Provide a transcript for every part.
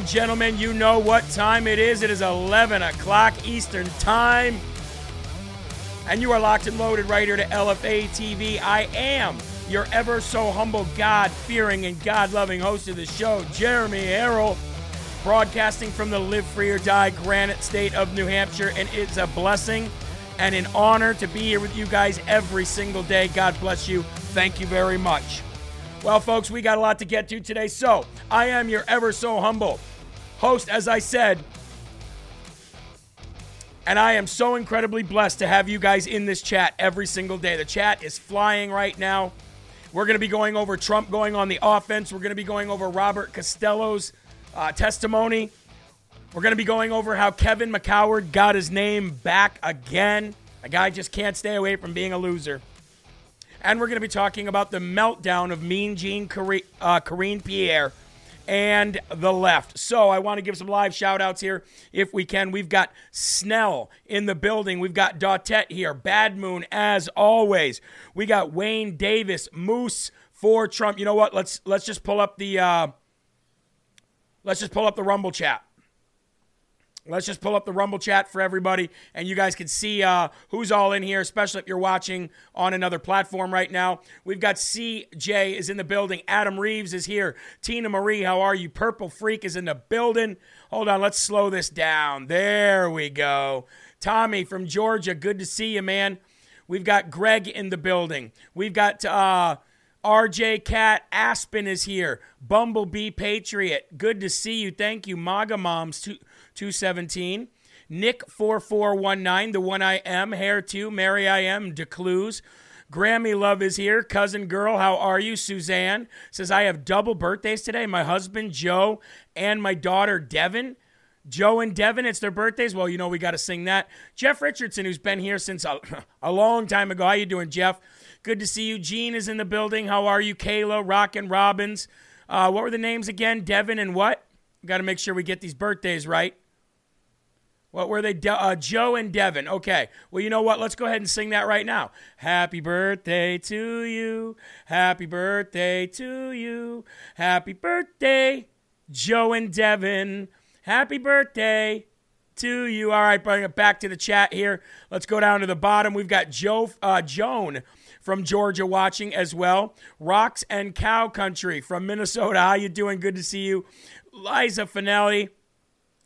and gentlemen, you know what time it is. It is 11 o'clock Eastern Time. And you are locked and loaded right here to LFA TV. I am your ever so humble, God fearing, and God loving host of the show, Jeremy Herrell, broadcasting from the Live Free or Die Granite State of New Hampshire. And it's a blessing and an honor to be here with you guys every single day. God bless you. Thank you very much. Well, folks, we got a lot to get to today. So, I am your ever so humble host, as I said. And I am so incredibly blessed to have you guys in this chat every single day. The chat is flying right now. We're going to be going over Trump going on the offense. We're going to be going over Robert Costello's uh, testimony. We're going to be going over how Kevin McCoward got his name back again. A guy just can't stay away from being a loser. And we're going to be talking about the meltdown of Mean Jeanne Karine, uh, Pierre and the left. So I want to give some live shout outs here if we can. We've got Snell in the building. We've got Dautet here. Bad Moon as always. We got Wayne Davis, Moose for Trump. You know what? Let's let's just pull up the uh, let's just pull up the Rumble chat. Let's just pull up the Rumble chat for everybody, and you guys can see uh, who's all in here, especially if you're watching on another platform right now. We've got CJ is in the building. Adam Reeves is here. Tina Marie, how are you? Purple Freak is in the building. Hold on, let's slow this down. There we go. Tommy from Georgia, good to see you, man. We've got Greg in the building. We've got uh, RJ Cat Aspen is here. Bumblebee Patriot, good to see you. Thank you. MAGA Moms. 217. Nick 4419, the one I am. Hair 2, Mary I am. Decluse. Grammy Love is here. Cousin girl, how are you? Suzanne says, I have double birthdays today. My husband, Joe, and my daughter, Devin. Joe and Devin, it's their birthdays. Well, you know we got to sing that. Jeff Richardson, who's been here since a, a, long time ago. How you doing, Jeff? Good to see you. Gene is in the building. How are you, Kayla, Rockin' Robbins? Uh, what were the names again? Devin and what? Got to make sure we get these birthdays right. What were they? De- uh, Joe and Devin. Okay. Well, you know what? Let's go ahead and sing that right now. Happy birthday to you. Happy birthday to you. Happy birthday, Joe and Devin. Happy birthday to you. All right, bring it back to the chat here. Let's go down to the bottom. We've got Joe, uh, Joan from Georgia watching as well. Rocks and Cow Country from Minnesota. How you doing? Good to see you. Liza Finelli.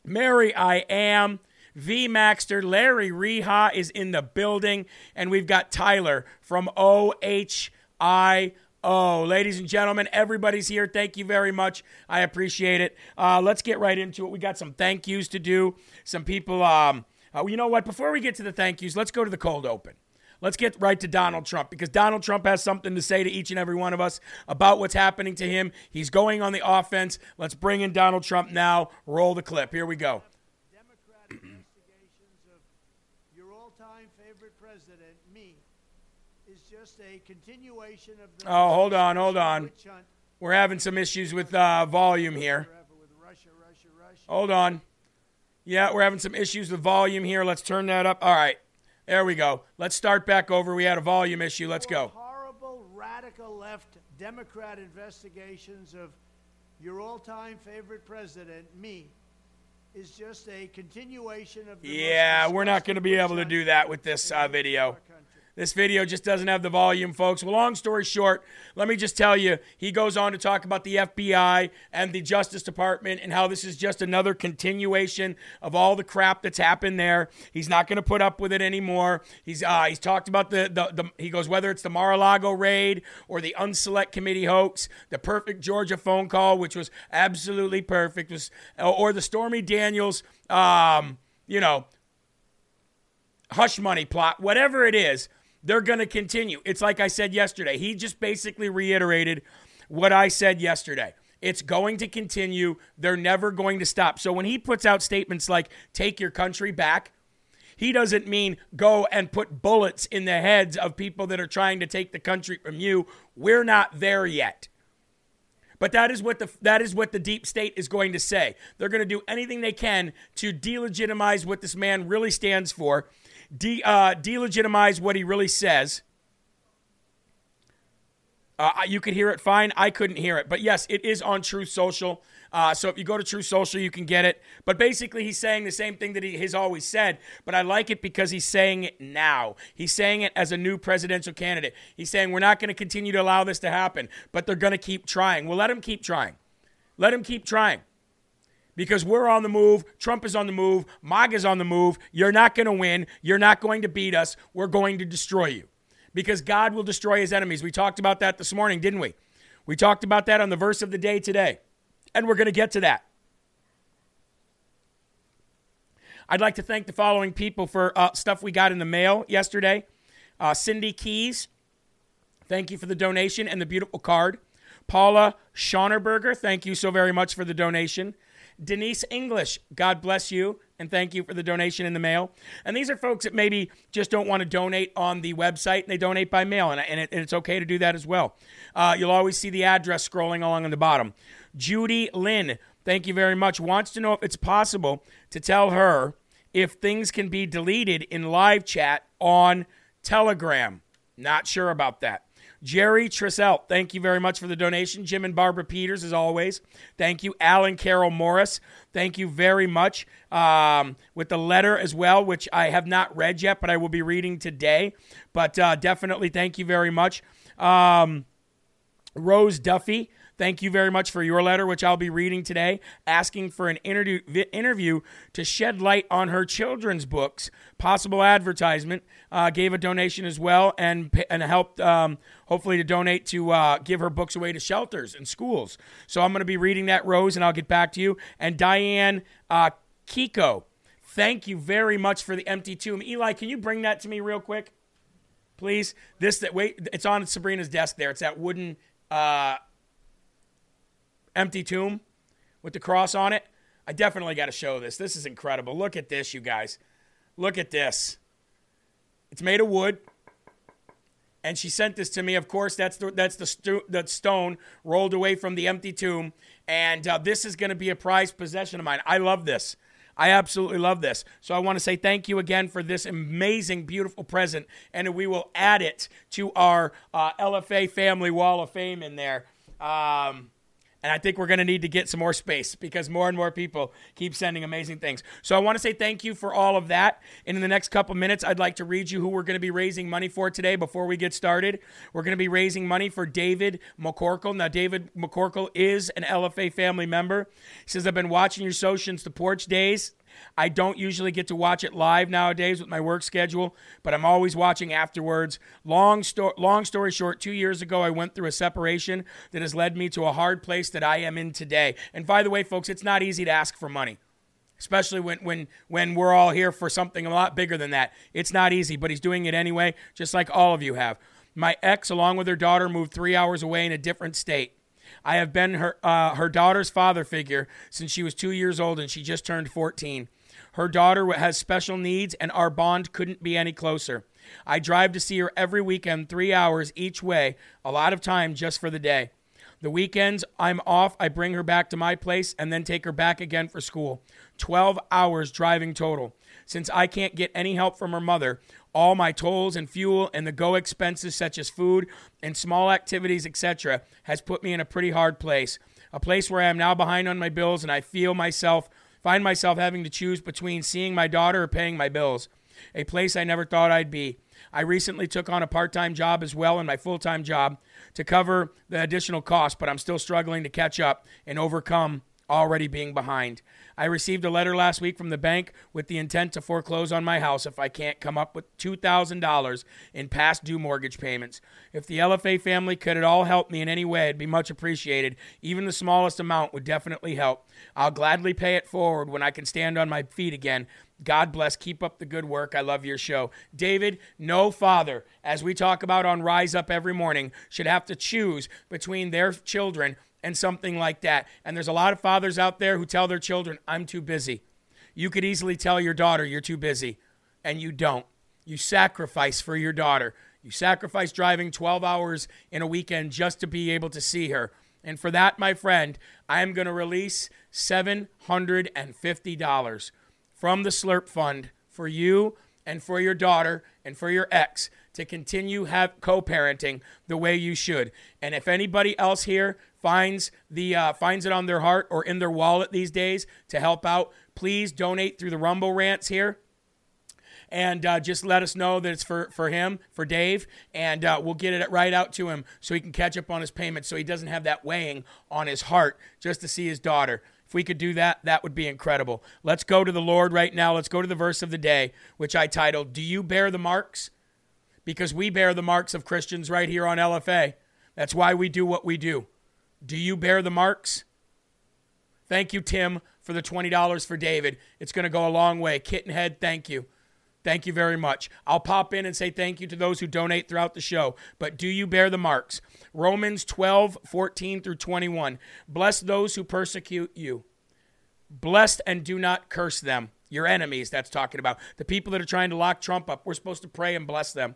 Mary, I am. V Maxter, Larry Reha is in the building, and we've got Tyler from OHI. Oh, ladies and gentlemen, everybody's here. Thank you very much. I appreciate it. Uh, let's get right into it. We got some thank yous to do. Some people, um, uh, you know what? Before we get to the thank yous, let's go to the cold open. Let's get right to Donald Trump because Donald Trump has something to say to each and every one of us about what's happening to him. He's going on the offense. Let's bring in Donald Trump now. Roll the clip. Here we go. just a continuation of the. Oh, hold on, hold on. We're having some issues with uh, volume here. Hold on. Yeah, we're having some issues with volume here. Let's turn that up. All right. There we go. Let's start back over. We had a volume issue. Let's go. Horrible radical left Democrat investigations of your all-time favorite president, me, is just a continuation of the Yeah, we're not going to be able to do that with this uh, video. This video just doesn't have the volume, folks. Well, long story short, let me just tell you, he goes on to talk about the FBI and the Justice Department and how this is just another continuation of all the crap that's happened there. He's not going to put up with it anymore. He's uh, he's talked about the, the the he goes whether it's the Mar-a-Lago raid or the Unselect Committee hoax, the perfect Georgia phone call, which was absolutely perfect, was or the Stormy Daniels, um, you know, hush money plot, whatever it is, they're going to continue. It's like I said yesterday. He just basically reiterated what I said yesterday. It's going to continue. They're never going to stop. So when he puts out statements like, take your country back, he doesn't mean go and put bullets in the heads of people that are trying to take the country from you. We're not there yet. But that is what the that is what the deep state is going to say. They're going to do anything they can to delegitimize what this man really stands for, de, uh, delegitimize what he really says. Uh, you could hear it fine. I couldn't hear it, but yes, it is on Truth Social. Uh, so if you go to Truth Social, you can get it. But basically, he's saying the same thing that he has always said. But I like it because he's saying it now. He's saying it as a new presidential candidate. He's saying we're not going to continue to allow this to happen, but they're going to keep trying. Well, let him keep trying. Let him keep trying. Because we're on the move. Trump is on the move. MAGA's on the move. You're not going to win. You're not going to beat us. We're going to destroy you. Because God will destroy his enemies. We talked about that this morning, didn't we? We talked about that on the verse of the day today. And we're going to get to that. I'd like to thank the following people for uh, stuff we got in the mail yesterday. Uh, Cindy Keys, thank you for the donation and the beautiful card. Paula Schaunerberger, thank you so very much for the donation. Denise English, God bless you, and thank you for the donation in the mail. And these are folks that maybe just don't want to donate on the website, and they donate by mail, and, and, it, and it's okay to do that as well. Uh, you'll always see the address scrolling along on the bottom. Judy Lynn, thank you very much, wants to know if it's possible to tell her if things can be deleted in live chat on Telegram. Not sure about that. Jerry Trissell, thank you very much for the donation. Jim and Barbara Peters, as always. Thank you. Alan Carroll Morris, thank you very much. Um, with the letter as well, which I have not read yet, but I will be reading today. But uh, definitely thank you very much. Um, Rose Duffy, thank you very much for your letter, which I'll be reading today, asking for an interview, interview to shed light on her children's books, possible advertisement. Uh, gave a donation as well and and helped um, hopefully to donate to uh, give her books away to shelters and schools. So I'm going to be reading that, Rose, and I'll get back to you. And Diane uh, Kiko, thank you very much for the empty tomb. Eli, can you bring that to me real quick? please. This that wait, it's on Sabrina's desk there. It's that wooden uh, empty tomb with the cross on it. I definitely got to show this. This is incredible. Look at this, you guys. Look at this. It's made of wood. And she sent this to me. Of course, that's the that's the stu- that stone rolled away from the empty tomb. And uh, this is going to be a prized possession of mine. I love this. I absolutely love this. So I want to say thank you again for this amazing, beautiful present, and we will add it to our uh, LFA Family Wall of Fame in there. Um, and I think we're going to need to get some more space because more and more people keep sending amazing things. So I want to say thank you for all of that. And in the next couple minutes, I'd like to read you who we're going to be raising money for today before we get started. We're going to be raising money for David McCorkle. Now, David McCorkle is an LFA family member. He says, I've been watching your show since the porch days. I don't usually get to watch it live nowadays with my work schedule, but I'm always watching afterwards. Long, sto- long story short, two years ago, I went through a separation that has led me to a hard place that I am in today. And by the way, folks, it's not easy to ask for money. Especially when, when, when we're all here for something a lot bigger than that. It's not easy, but he's doing it anyway, just like all of you have. My ex, along with her daughter, moved three hours away in a different state. I have been her uh, her daughter's father figure since she was two years old and she just turned 14. Her daughter has special needs, and our bond couldn't be any closer. I drive to see her every weekend, three hours each way, a lot of time just for the day. The weekends I'm off, I bring her back to my place and then take her back again for school. 12 hours driving total. Since I can't get any help from her mother, all my tolls and fuel and the go expenses such as food and small activities, etc., has put me in a pretty hard place. A place where I am now behind on my bills and I feel myself find myself having to choose between seeing my daughter or paying my bills. A place I never thought I'd be. I recently took on a part-time job as well in my full-time job to cover the additional cost, but I'm still struggling to catch up and overcome already being behind. I received a letter last week from the bank with the intent to foreclose on my house if I can't come up with $2,000 in past due mortgage payments. If the LFA family could at all help me in any way, it'd be much appreciated. Even the smallest amount would definitely help. I'll gladly pay it forward when I can stand on my feet again. God bless. Keep up the good work. I love your show. David, no father, as we talk about on Rise Up every morning, should have to choose between their children and something like that. And there's a lot of fathers out there who tell their children, I'm too busy. You could easily tell your daughter you're too busy, and you don't. You sacrifice for your daughter. You sacrifice driving 12 hours in a weekend just to be able to see her. And for that, my friend, I am going to release $750 from the Slurp Fund for you and for your daughter and for your ex to continue have co-parenting the way you should. And if anybody else here finds the uh, finds it on their heart or in their wallet these days to help out, please donate through the Rumble rants here. And uh, just let us know that it's for, for him, for Dave, and uh, we'll get it right out to him so he can catch up on his payments so he doesn't have that weighing on his heart just to see his daughter. If we could do that, that would be incredible. Let's go to the Lord right now. Let's go to the verse of the day, which I titled, Do You Bear the Marks? Because we bear the marks of Christians right here on LFA. That's why we do what we do. Do you bear the marks? Thank you, Tim, for the $20 for David. It's going to go a long way. Kittenhead, thank you. Thank you very much. I'll pop in and say thank you to those who donate throughout the show. But do you bear the marks? Romans 12, 14 through 21. Bless those who persecute you. Blessed and do not curse them. Your enemies, that's talking about. The people that are trying to lock Trump up. We're supposed to pray and bless them.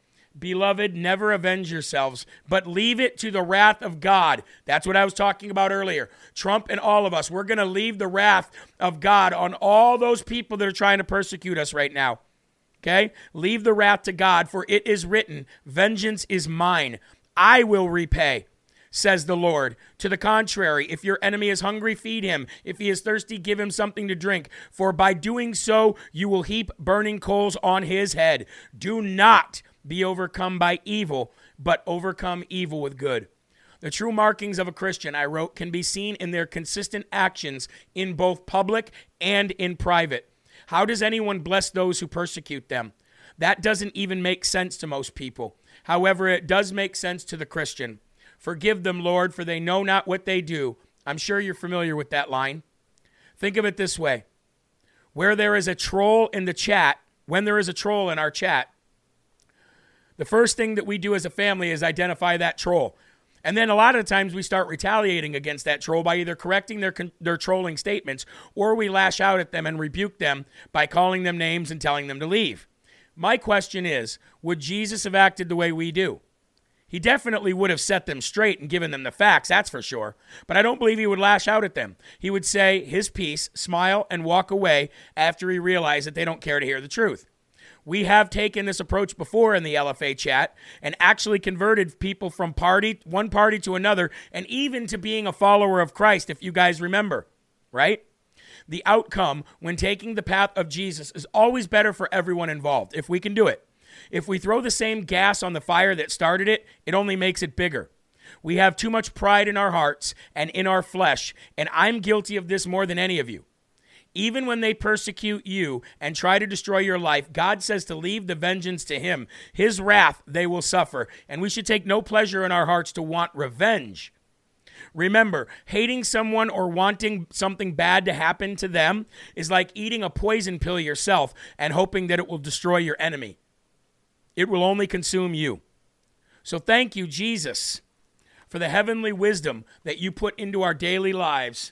Beloved, never avenge yourselves, but leave it to the wrath of God. That's what I was talking about earlier. Trump and all of us, we're going to leave the wrath of God on all those people that are trying to persecute us right now. Okay? Leave the wrath to God, for it is written, Vengeance is mine. I will repay, says the Lord. To the contrary, if your enemy is hungry, feed him. If he is thirsty, give him something to drink. For by doing so, you will heap burning coals on his head. Do not be overcome by evil, but overcome evil with good. The true markings of a Christian, I wrote, can be seen in their consistent actions in both public and in private. How does anyone bless those who persecute them? That doesn't even make sense to most people. However, it does make sense to the Christian. Forgive them, Lord, for they know not what they do. I'm sure you're familiar with that line. Think of it this way where there is a troll in the chat, when there is a troll in our chat, the first thing that we do as a family is identify that troll. And then a lot of times we start retaliating against that troll by either correcting their their trolling statements or we lash out at them and rebuke them by calling them names and telling them to leave. My question is, would Jesus have acted the way we do? He definitely would have set them straight and given them the facts, that's for sure. But I don't believe he would lash out at them. He would say his piece, smile, and walk away after he realized that they don't care to hear the truth. We have taken this approach before in the LFA chat and actually converted people from party one party to another and even to being a follower of Christ if you guys remember, right? The outcome when taking the path of Jesus is always better for everyone involved if we can do it. If we throw the same gas on the fire that started it, it only makes it bigger. We have too much pride in our hearts and in our flesh, and I'm guilty of this more than any of you. Even when they persecute you and try to destroy your life, God says to leave the vengeance to Him. His wrath they will suffer, and we should take no pleasure in our hearts to want revenge. Remember, hating someone or wanting something bad to happen to them is like eating a poison pill yourself and hoping that it will destroy your enemy. It will only consume you. So thank you, Jesus, for the heavenly wisdom that you put into our daily lives.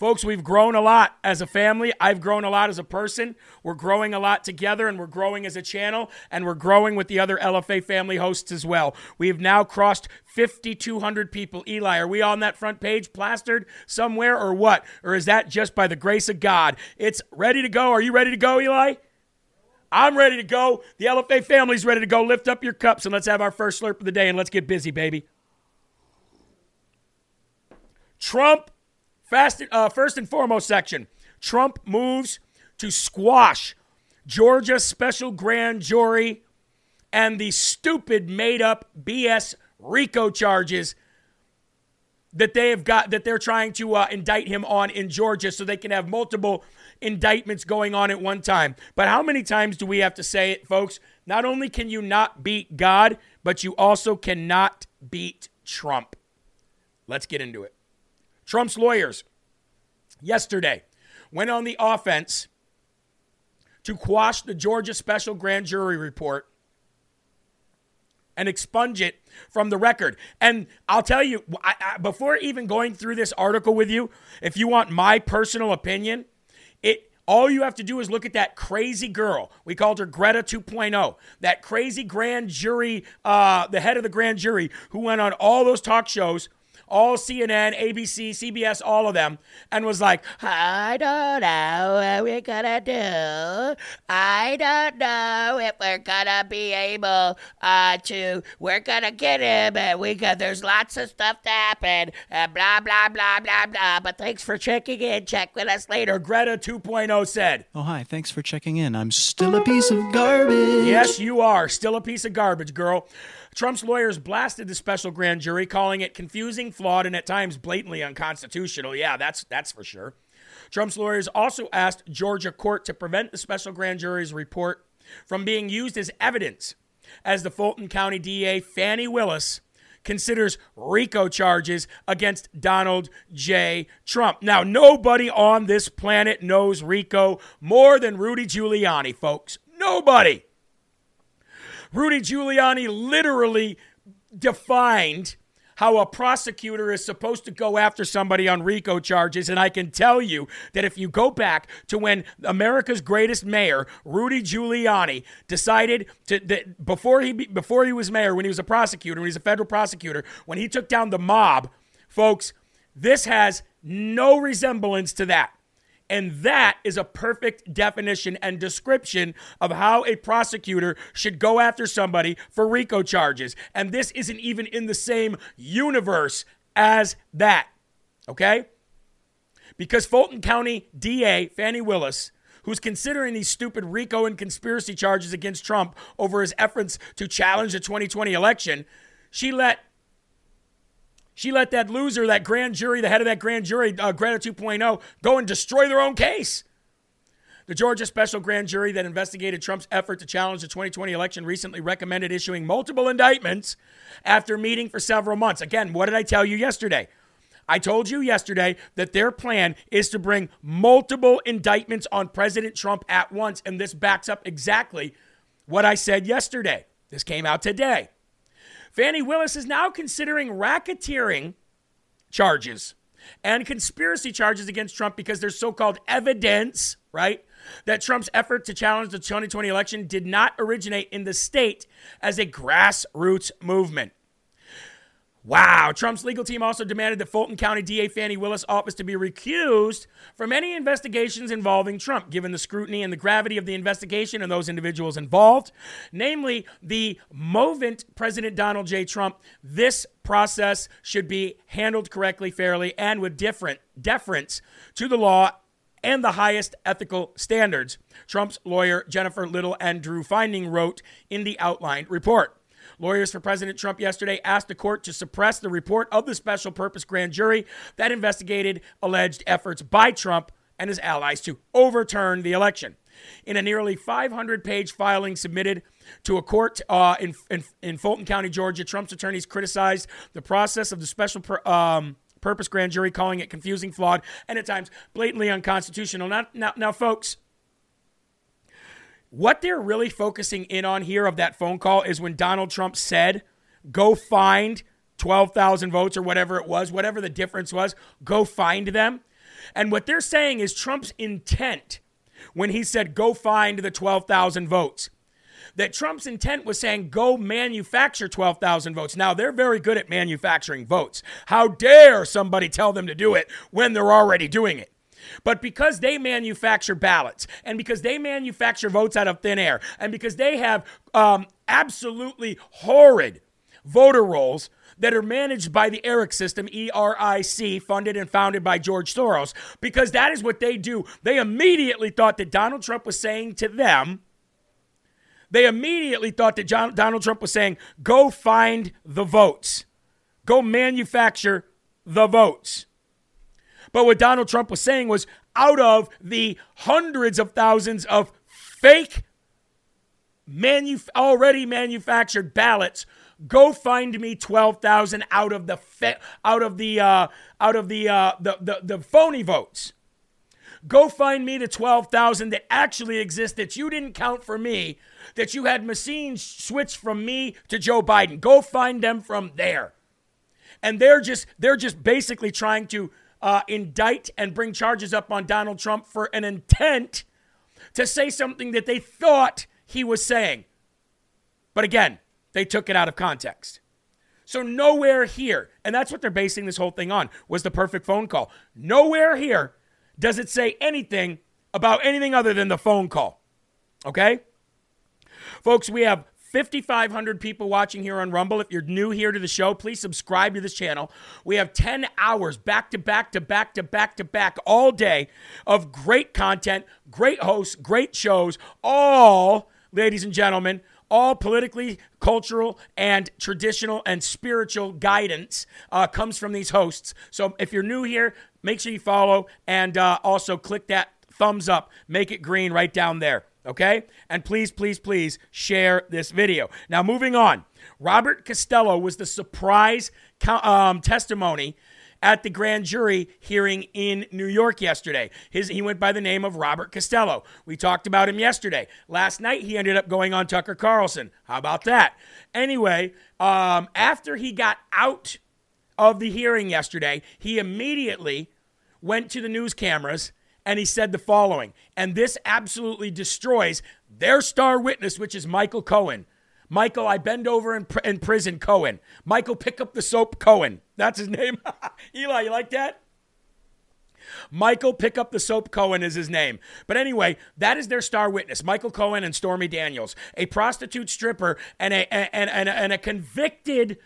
Folks, we've grown a lot as a family. I've grown a lot as a person. We're growing a lot together and we're growing as a channel and we're growing with the other LFA family hosts as well. We have now crossed 5,200 people. Eli, are we on that front page plastered somewhere or what? Or is that just by the grace of God? It's ready to go. Are you ready to go, Eli? I'm ready to go. The LFA family's ready to go. Lift up your cups and let's have our first slurp of the day and let's get busy, baby. Trump Fast, uh, first and foremost section Trump moves to squash Georgia special grand jury and the stupid made up BS RICO charges that they have got that they're trying to uh, indict him on in Georgia so they can have multiple indictments going on at one time. But how many times do we have to say it, folks? Not only can you not beat God, but you also cannot beat Trump. Let's get into it. Trump's lawyers yesterday went on the offense to quash the Georgia special grand jury report and expunge it from the record. And I'll tell you, I, I, before even going through this article with you, if you want my personal opinion, it all you have to do is look at that crazy girl. We called her Greta 2.0. That crazy grand jury, uh, the head of the grand jury, who went on all those talk shows all CNN, ABC, CBS, all of them, and was like, I don't know what we're gonna do. I don't know if we're gonna be able uh, to. We're gonna get him, and we got. There's lots of stuff to happen, and blah blah blah blah blah. But thanks for checking in. Check with us later. Greta 2.0 said. Oh hi, thanks for checking in. I'm still a piece of garbage. Yes, you are still a piece of garbage, girl. Trump's lawyers blasted the special grand jury, calling it confusing, flawed, and at times blatantly unconstitutional. Yeah, that's that's for sure. Trump's lawyers also asked Georgia court to prevent the special grand jury's report from being used as evidence as the Fulton County DA Fani Willis considers RICO charges against Donald J. Trump. Now, nobody on this planet knows RICO more than Rudy Giuliani, folks. Nobody. Rudy Giuliani literally defined how a prosecutor is supposed to go after somebody on RICO charges. And I can tell you that if you go back to when America's greatest mayor, Rudy Giuliani, decided to that before he before he was mayor, when he was a prosecutor, when he was a federal prosecutor, when he took down the mob, folks, this has no resemblance to that. And that is a perfect definition and description of how a prosecutor should go after somebody for RICO charges. And this isn't even in the same universe as that. Okay? Because Fulton County DA Fani Willis, who's considering these stupid RICO and conspiracy charges against Trump over his efforts to challenge the 2020 election, she let she let that loser, that grand jury, the head of that grand jury, uh, Greta 2.0, go and destroy their own case. The Georgia special grand jury that investigated Trump's effort to challenge the 2020 election recently recommended issuing multiple indictments after meeting for several months. Again, what did I tell you yesterday? I told you yesterday that their plan is to bring multiple indictments on President Trump at once, and this backs up exactly what I said yesterday. This came out today. Fani Willis is now considering racketeering charges and conspiracy charges against Trump because there's so called evidence, right? That Trump's effort to challenge the 2020 election did not originate in the state as a grassroots movement. Wow. Trump's legal team also demanded that Fulton County DA Fani Willis' office to be recused from any investigations involving Trump, given the scrutiny and the gravity of the investigation and those individuals involved, namely the movant President Donald J. Trump. This process should be handled correctly, fairly, and with different deference to the law and the highest ethical standards, Trump's lawyer Jennifer Little and Drew Findling wrote in the outlined report. Lawyers for President Trump yesterday asked the court to suppress the report of the special purpose grand jury that investigated alleged efforts by Trump and his allies to overturn the election. In a nearly 500 page filing submitted to a court uh, in, in, in, Fulton County, Georgia, Trump's attorneys criticized the process of the special um, purpose grand jury, calling it confusing, flawed, and at times blatantly unconstitutional. Now, now, now folks, what they're really focusing in on here of that phone call is when Donald Trump said, go find 12,000 votes or whatever it was, whatever the difference was, go find them. And what they're saying is Trump's intent when he said, go find the 12,000 votes. That Trump's intent was saying, go manufacture 12,000 votes. Now, they're very good at manufacturing votes. How dare somebody tell them to do it when they're already doing it? But because they manufacture ballots and because they manufacture votes out of thin air and because they have um, absolutely horrid voter rolls that are managed by the ERIC system, E R I C, funded and founded by George Soros, because that is what they do. They immediately thought that Donald Trump was saying to them, they immediately thought that John, Donald Trump was saying, go find the votes, go manufacture the votes. But what Donald Trump was saying was out of the hundreds of thousands of fake manu- already manufactured ballots, go find me 12,000 out of the out of the uh, out of the, uh, the the the phony votes. Go find me the 12,000 that actually exist that you didn't count for me, that you had machines switch from me to Joe Biden. Go find them from there. And they're just they're just basically trying to uh, indict and bring charges up on Donald Trump for an intent to say something that they thought he was saying. But again, they took it out of context. So nowhere here, and that's what they're basing this whole thing on, was the perfect phone call. Nowhere here does it say anything about anything other than the phone call. Okay? Folks, we have 5,500 people watching here on Rumble. If you're new here to the show, please subscribe to this channel. We have 10 hours back to back to back to back to back all day of great content, great hosts, great shows, all, ladies and gentlemen, all politically, cultural, and traditional and spiritual guidance uh, comes from these hosts. So if you're new here, make sure you follow and uh, also click that thumbs up, make it green right down there. Okay? And please, please, please share this video. Now, moving on. Robert Costello was the surprise um, testimony at the grand jury hearing in New York yesterday. His, he went by the name of Robert Costello. We talked about him yesterday. Last night, he ended up going on Tucker Carlson. How about that? Anyway, um, after he got out of the hearing yesterday, he immediately went to the news cameras and he said the following. And this absolutely destroys their star witness, which is Michael Cohen. Michael, I bend over in, pr- in prison, Cohen. Michael, pick up the soap, Cohen. That's his name. Eli, you like that? Michael Pick Up the Soap Cohen is his name. But anyway, that is their star witness, Michael Cohen and Stormy Daniels, a prostitute stripper and a, and, and, and a convicted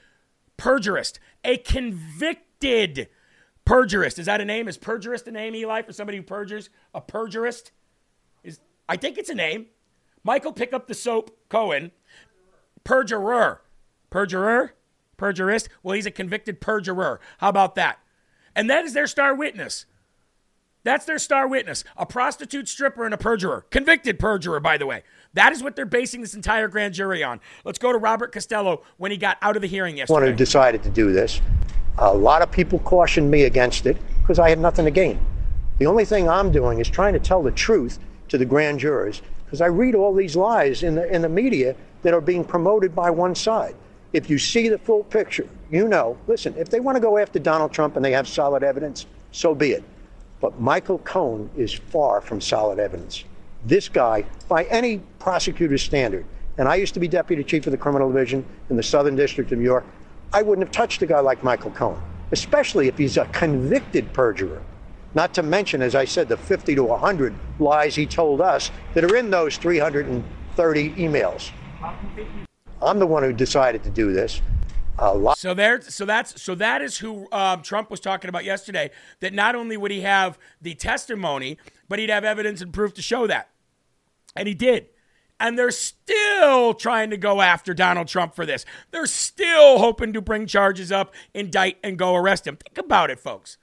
perjurist. A convicted Perjurist. Is that a name? Is perjurist a name, Eli, for somebody who perjures? A perjurist? Is I think it's a name. Michael pick up the soap Cohen. Perjurer. Perjurer? Perjurist? Well, he's a convicted perjurer. How about that? And that is their star witness. That's their star witness. A prostitute stripper and a perjurer. Convicted perjurer, by the way. That is what they're basing this entire grand jury on. Let's go to Robert Costello when he got out of the hearing yesterday. One who decided to do this. A lot of people cautioned me against it because I had nothing to gain. The only thing I'm doing is trying to tell the truth to the grand jurors because I read all these lies in the, in the media that are being promoted by one side. If you see the full picture, you know, listen, if they want to go after Donald Trump and they have solid evidence, so be it. But Michael Cohen is far from solid evidence. This guy, by any prosecutor's standard, and I used to be deputy chief of the criminal division in the Southern District of New York, I wouldn't have touched a guy like Michael Cohen, especially if he's a convicted perjurer. Not to mention, as I said, the 50 to 100 lies he told us that are in those 330 emails. I'm the one who decided to do this. So there, so that's so that is who um, Trump was talking about yesterday. That not only would he have the testimony, but he'd have evidence and proof to show that, and he did. And they're still trying to go after Donald Trump for this. They're still hoping to bring charges up, indict, and go arrest him. Think about it, folks.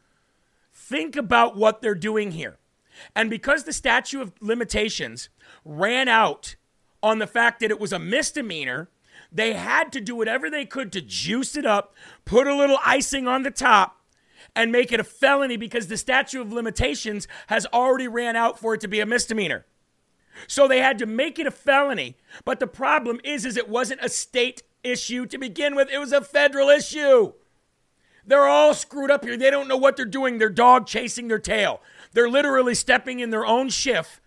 Think about what they're doing here. And because the statute of limitations ran out on the fact that it was a misdemeanor, they had to do whatever they could to juice it up, put a little icing on the top, and make it a felony because the statute of limitations has already ran out for it to be a misdemeanor. So they had to make it a felony. But the problem is is it wasn't a state issue to begin with, it was a federal issue. They're all screwed up here. They don't know what they're doing. They're dog chasing their tail. They're literally stepping in their own shift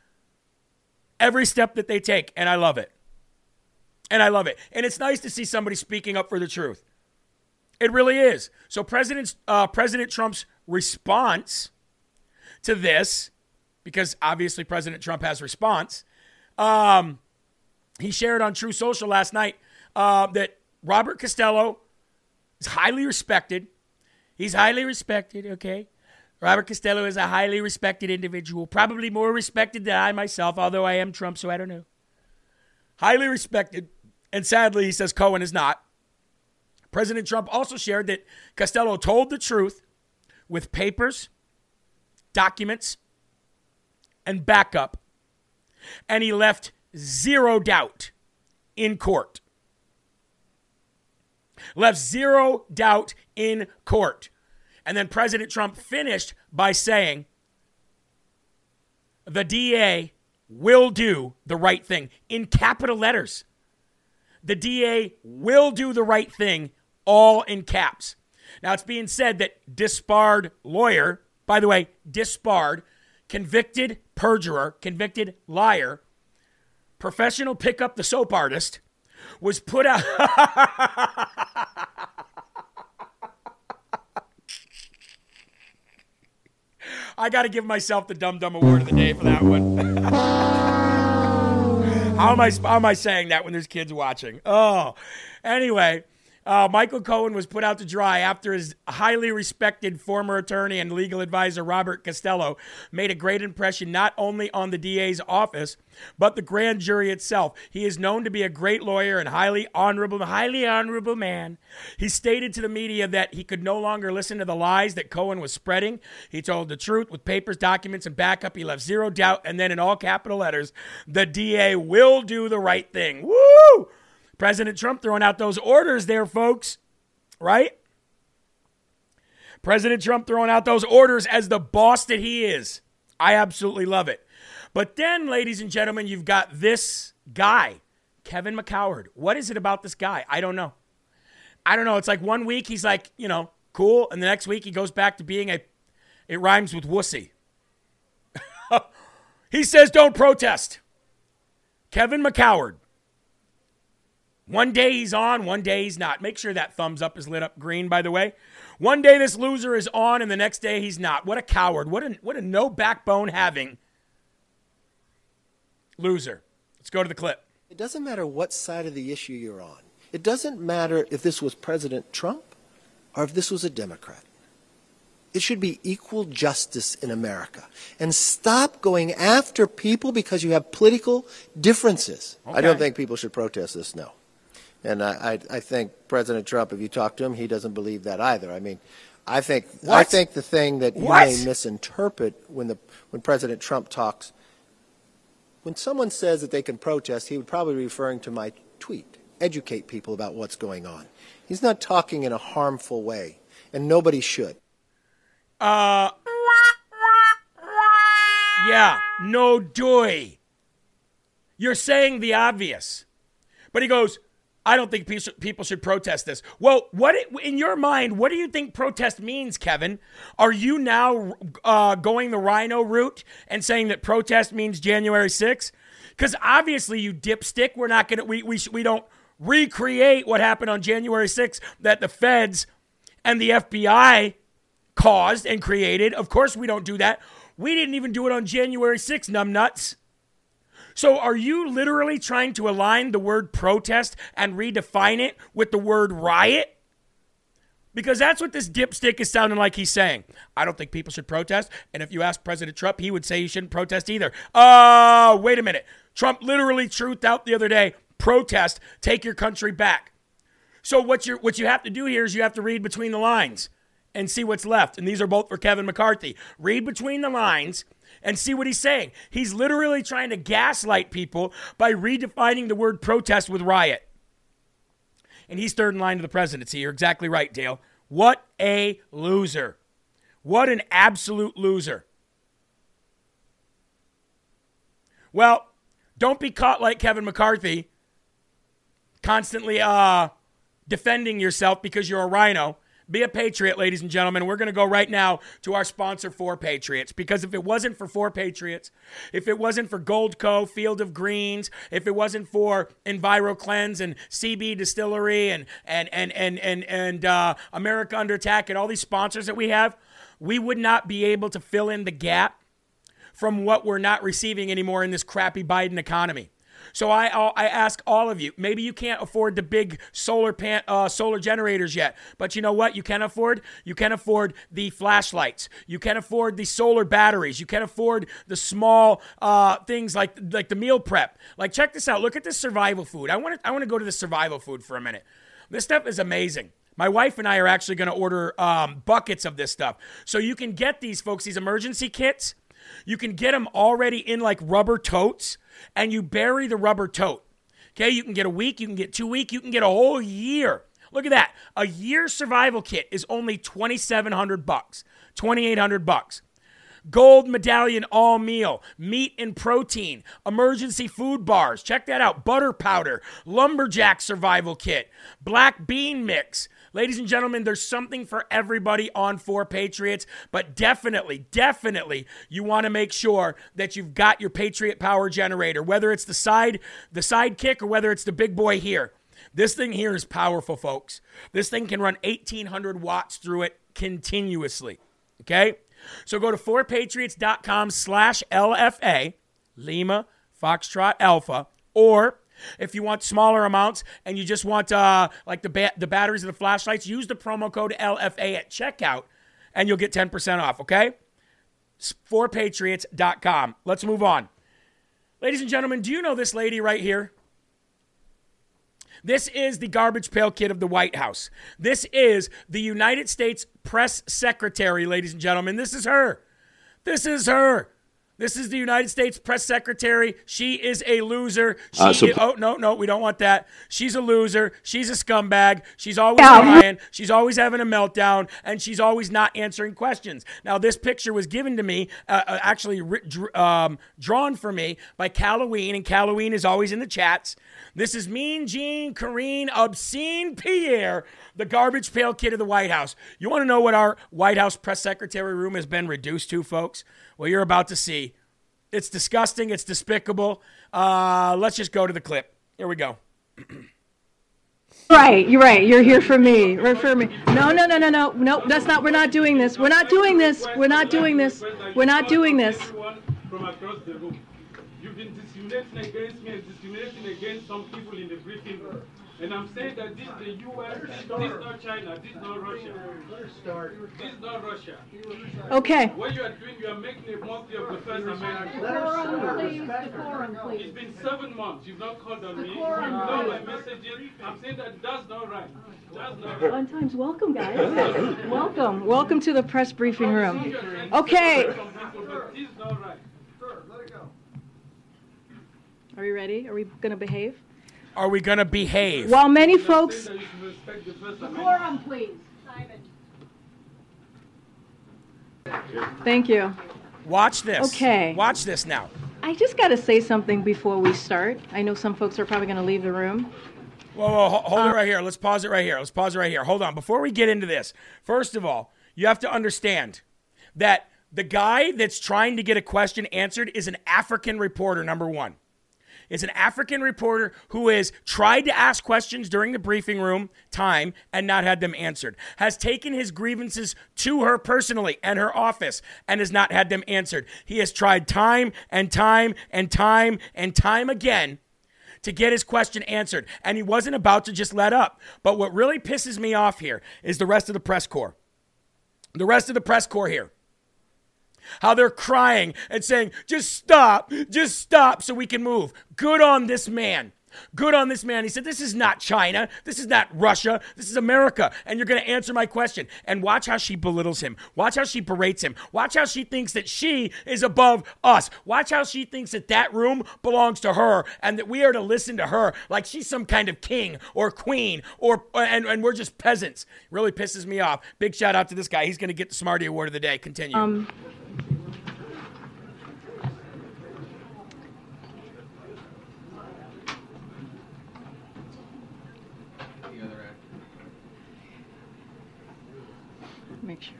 every step that they take, and I love it. And I love it. And it's nice to see somebody speaking up for the truth. It really is. So President uh, President Trump's response to this, because obviously President Trump has response, um, he shared on Truth Social last night uh, that Robert Costello is highly respected. He's highly respected. Okay, Robert Costello is a highly respected individual, probably more respected than I myself, although I am Trump, so I don't know. Highly respected. And sadly, he says Cohen is not. President Trump also shared that Costello told the truth with papers, documents, and backup, and he left zero doubt in court. Left zero doubt in court. And then President Trump finished by saying, the DA will do the right thing in capital letters. The DA will do the right thing, all in caps. Now, it's being said that disbarred lawyer, by the way, disbarred, convicted perjurer, convicted liar, professional pick up the soap artist, was put out. I got to give myself the Dumb Dumb Award of the day for that one. how am I how am I saying that when there's kids watching? Oh, anyway. Uh, Michael Cohen was put out to dry after his highly respected former attorney and legal advisor Robert Costello made a great impression not only on the DA's office, but the grand jury itself. He is known to be a great lawyer and highly honorable, highly honorable man. He stated to the media that he could no longer listen to the lies that Cohen was spreading. He told the truth with papers, documents, and backup. He left zero doubt, and then in all capital letters, the DA will do the right thing. Woo! President Trump throwing out those orders there, folks, right? President Trump throwing out those orders as the boss that he is. I absolutely love it. But then, ladies and gentlemen, you've got this guy, Kevin McCoward. What is it about this guy? I don't know. I don't know. It's like one week he's like, you know, cool, and the next week he goes back to being a, it rhymes with wussy. he says, don't protest. Kevin McCoward. One day he's on, one day he's not. Make sure that thumbs up is lit up green, by the way. One day this loser is on, and the next day he's not. What a coward. What a, what a no backbone having loser. Let's go to the clip. It doesn't matter what side of the issue you're on. It doesn't matter if this was President Trump or if this was a Democrat. It should be equal justice in America. And stop going after people because you have political differences. Okay. I don't think people should protest this, no. And I, I, I think President Trump, if you talk to him, he doesn't believe that either. I mean, I think I think the thing that you What? may misinterpret when the when President Trump talks, when someone says that they can protest, he would probably be referring to my tweet. Educate people about what's going on. He's not talking in a harmful way, and nobody should. Uh, yeah, no doy. You're saying the obvious. But he goes, I don't think people should protest this. Well, what in your mind, what do you think protest means, Kevin? Are you now uh, going the RINO route and saying that protest means January 6th? Because obviously, you dipstick, we're not going to, we, we, we don't recreate what happened on January 6th that the feds and the FBI caused and created. Of course, we don't do that. We didn't even do it on January 6th, numbnuts. So, are you literally trying to align the word protest and redefine it with the word riot? Because that's what this dipstick is sounding like he's saying. I don't think people should protest. And if you ask President Trump, he would say you shouldn't protest either. Uh, wait a minute. Trump literally truthed out the other day protest, take your country back. So what you what you have to do here is you have to read between the lines and see what's left. And these are both for Kevin McCarthy. Read between the lines and see what he's saying. He's literally trying to gaslight people by redefining the word protest with riot. And he's third in line to the presidency. You're exactly right, Dale. What a loser. What an absolute loser. Well, don't be caught like Kevin McCarthy, constantly uh, defending yourself because you're a RINO. Be a patriot, ladies and gentlemen. We're going to go right now to our sponsor, Four Patriots, because if it wasn't for Four Patriots, if it wasn't for Goldco, Field of Greens, if it wasn't for Enviro Cleanse and CB Distillery and and and and and and uh, America Under Attack and all these sponsors that we have, we would not be able to fill in the gap from what we're not receiving anymore in this crappy Biden economy. So I I ask all of you. Maybe you can't afford the big solar pan, uh, solar generators yet, but you know what? You can afford. You can afford the flashlights. You can afford the solar batteries. You can afford the small uh, things like like the meal prep. Like check this out. Look at this survival food. I want to I want to go to the survival food for a minute. This stuff is amazing. My wife and I are actually going to order um, buckets of this stuff. So you can get these, folks, these emergency kits. You can get them already in like rubber totes and you bury the rubber tote. Okay, you can get a week, you can get two week, you can get a whole year. Look at that. A year survival kit is only 2700 bucks. 2800 bucks. Gold medallion all meal, meat and protein, emergency food bars. Check that out. Butter powder, lumberjack survival kit, black bean mix, Ladies and gentlemen, there's something for everybody on Four Patriots, but definitely, definitely, you want to make sure that you've got your Patriot Power generator, whether it's the side, the sidekick, or whether it's the big boy here. This thing here is powerful, folks. This thing can run 1,800 watts through it continuously. Okay? So go to 4patriots.com slash LFA, Lima, Foxtrot, Alpha, or if you want smaller amounts and you just want uh, like the ba- the batteries and the flashlights, use the promo code LFA at checkout and you'll get 10% off, okay? 4patriots.com. Let's move on. Ladies and gentlemen, do you know this lady right here? This is the garbage pail kid of the White House. This is the United States press secretary, ladies and gentlemen. This is her. This is her. This is the United States press secretary. She is a loser. She uh, so- oh no, no, we don't want that. She's a loser. She's a scumbag. She's always yeah. lying. She's always having a meltdown, and she's always not answering questions. Now, this picture was given to me, uh, uh, actually um, drawn for me by Halloween, and Halloween is always in the chats. This is Mean Jeanne, Karine, Obscene Pierre, the garbage pail kid of the White House. You want to know what our White House press secretary room has been reduced to, folks? Well, you're about to see. It's disgusting. It's despicable. Uh, let's just go to the clip. Here we go. Right, you're right. You're here for me. Right for me. No, no, no, no, no, no. That's not. We're not doing this. We're not doing this. We're not doing this. We're not doing this. From across the room, you've been discriminating against me and discriminating against some people in the briefing room. And I'm saying that this is the U.S., this is not China, this is not Russia. This is not Russia. Okay. What you are doing, you are making a mockery of the First Amendment. Decorum, please. It's been seven months. You've not called on me. You've not my messages. I'm saying that that's not right. That's not right. Fun times. Welcome, guys. welcome. Welcome to the press briefing room. Okay. This is not right. Are we ready? Are we going to behave? Are we going to behave? While many folks. Decorum, please. Thank you. Watch this. Okay. Watch this now. I just got to say something before we start. I know some folks are probably going to leave the room. Whoa, whoa, hold uh, it right here. Let's pause it right here. Let's pause it right here. Hold on. Before we get into this, first of all, you have to understand that the guy that's trying to get a question answered is an African reporter, number one is an African reporter who has tried to ask questions during the briefing room time and not had them answered, has taken his grievances to her personally and her office and has not had them answered. He has tried time and time and time and time again to get his question answered, and he wasn't about to just let up. But what really pisses me off here is the rest of the press corps. The rest of the press corps here. How they're crying and saying, just stop, just stop so we can move. Good on this man. Good on this man. He said, This is not China. This is not Russia. This is America. And you're going to answer my question. And watch how she belittles him. Watch how she berates him. Watch how she thinks that she is above us. Watch how she thinks that that room belongs to her and that we are to listen to her like she's some kind of king or queen or and, and we're just peasants. Really pisses me off. Big shout out to this guy. He's going to get the Smarty Award of the day. Continue. Um, make sure.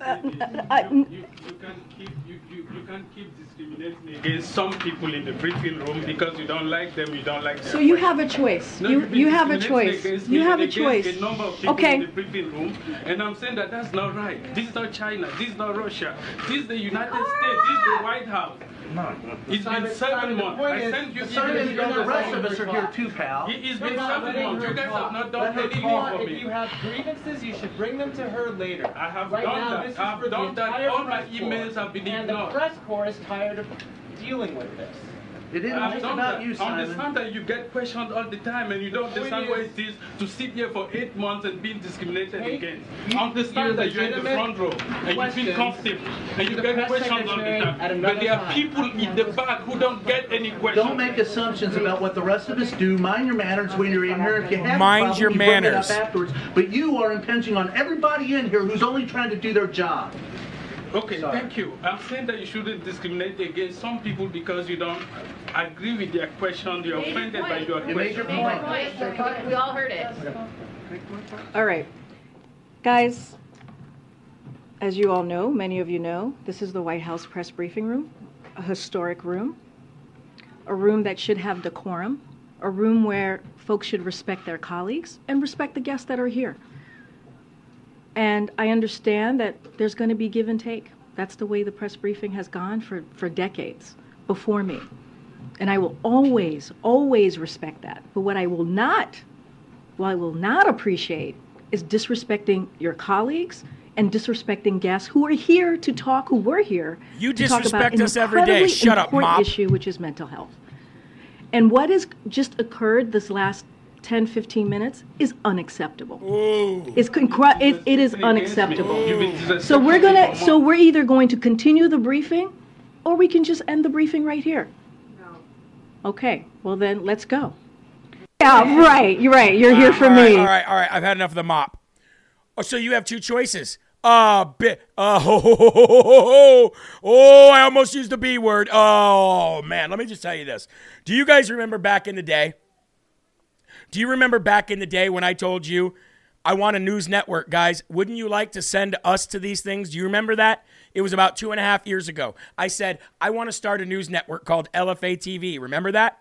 Uh, I'm saying is, I- you, you, you can't keep you, you, you can't keep discriminating against some people in the briefing room because you don't like them, you don't like their So you have a choice. No, You you've you have a choice. against You have a choice. A number of people Okay. in the briefing room, and I'm saying that that's not right. This is not China. This is not Russia. This is the United States. This is the White House. It's been seven months. I sent you emails. the rest of us are here too, pal. It- It's been seven months. You guys have not done anything for If me. you have grievances, you should bring them to her later. I have right done now, that. This I've done that. entire All my press emails corps, have been And the press corps is tired of dealing with this. It isn't I've just about that. you, I Simon. understand that you get questioned all the time and you don't understand what it is to sit here for eight months and being discriminated Take against. you- I understand that you're in the front row and you feel comfortable and you get press questioned all the secretary time. But there are people in the back who don't get any questions. Don't make assumptions about what the rest of us do. Mind your manners when you're in here. If you have Mind problem, your you bring it up afterwards. But you are impinging on everybody in here who's only trying to do their job. Okay, thank you. I'm saying that you shouldn't discriminate against some people because you don't agree with their question, you're offended by your You made your question. point. We all heard it. All right. Guys, as you all know, many of you know, this is the White House press briefing room, a historic room, a room that should have decorum, a room where folks should respect their colleagues and respect the guests that are here. And I understand that there's going to be give and take. That's the way the press briefing has gone for, for decades before me. And I will always, always respect that. But what I will not what I will not appreciate is disrespecting your colleagues and disrespecting guests who are here to talk, who were here You to talk about disrespect an us every day. Shut up, mop. issue, which is mental health. And what has just occurred this last 10, 15 minutes is unacceptable. It's incre- it, it is unacceptable. So we're gonna, so we're either going to continue the briefing, or we can just end the briefing right here. No. Okay, well then, let's go. Yeah, right, you're right, you're here for all right, me. All right, all right. I've had enough of the mop. Oh, so you have two choices. Uh, bi- uh, ho, ho, ho, ho, ho, ho. oh, I almost used the B word. Oh, man. Let me just tell you this. Do you guys remember back in the day? Do you remember back in the day when I told you I want a news network, guys? Wouldn't you like to send us to these things? Do you remember that? It was about two and a half years ago. I said, I want to start a news network called LFA TV. Remember that?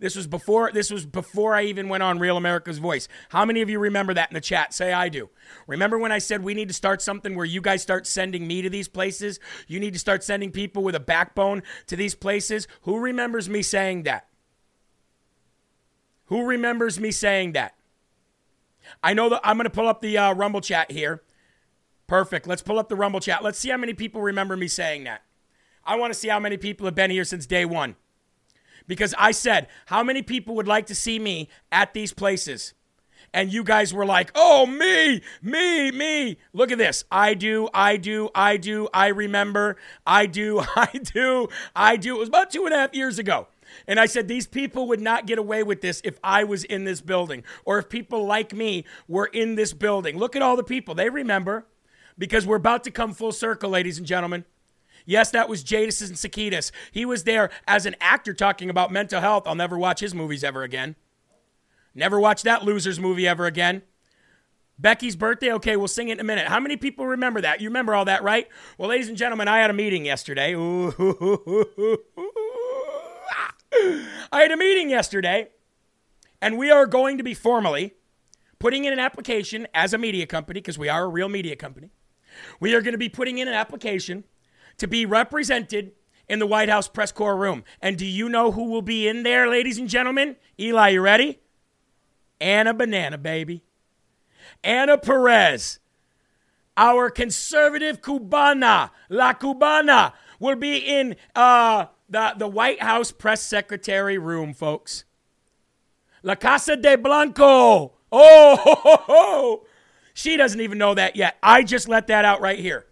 This was before this was before I even went on Real America's Voice. How many of you remember that in the chat? Say I do. Remember when I said we need to start something where you guys start sending me to these places? You need to start sending people with a backbone to these places? Who remembers me saying that? Who remembers me saying that? I know that I'm going to pull up the uh, Rumble chat here. Perfect. Let's pull up the Rumble chat. Let's see how many people remember me saying that. I want to see how many people have been here since day one because I said, How many people would like to see me at these places? And you guys were like, Oh, me, me, me. Look at this. I do, I do, I do, I remember, I do, I do, I do. It was about two and a half years ago. And I said, These people would not get away with this if I was in this building or if people like me were in this building. Look at all the people. They remember because we're about to come full circle, ladies and gentlemen. Yes, that was Jason Sudeikis. He was there as an actor talking about mental health. I'll never watch his movies ever again. Never watch that loser's movie ever again. Becky's birthday? Okay, we'll sing it in a minute. How many people remember that? You remember all that, right? Well, ladies and gentlemen, I had a meeting yesterday. Ooh, I had a meeting yesterday, and we are going to be formally putting in an application as a media company, because we are a real media company. We are going to be putting in an application to be represented in the White House press corps room. And do you know who will be in there, ladies and gentlemen? Eli, you ready? Anna Banana, baby. Anna Perez. our conservative Cubana, La Cubana, will be in uh, the, the White House press secretary room, folks. La Casa de Blanco. Oh, ho, ho, ho. she doesn't even know that yet. I just let that out right here.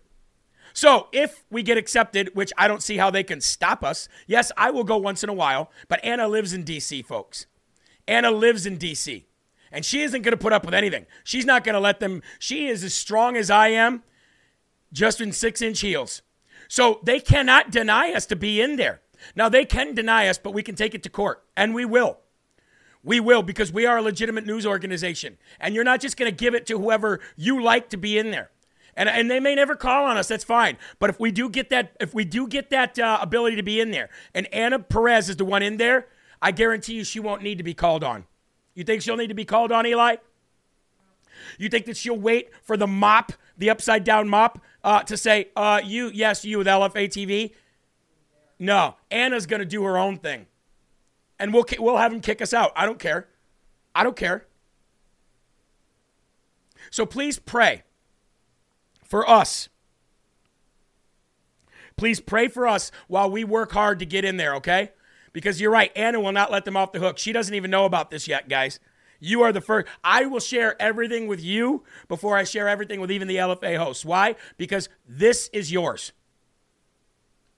So if we get accepted, which I don't see how they can stop us, yes, I will go once in a while, but Anna lives in D.C., folks. Anna lives in D.C., and she isn't going to put up with anything. She's not going to let them, she is as strong as I am, just in six inch heels. So they cannot deny us to be in there. Now, they can deny us, but we can take it to court, and we will. We will because we are a legitimate news organization. And you're not just going to give it to whoever you like to be in there. And, and they may never call on us. That's fine. But if we do get that, if we do get that uh, ability to be in there, and Anna Perez is the one in there, I guarantee you she won't need to be called on. You think she'll need to be called on, Eli? You think that she'll wait for the mop, the upside down mop, uh, to say, uh, you, yes, you with LFA TV? No, Anna's going to do her own thing. And we'll, we'll have him kick us out. I don't care. I don't care. So please pray for us. Please pray for us while we work hard to get in there, okay? Because you're right, Anna will not let them off the hook. She doesn't even know about this yet, guys. You are the first. I will share everything with you before I share everything with even the LFA hosts. Why? Because this is yours.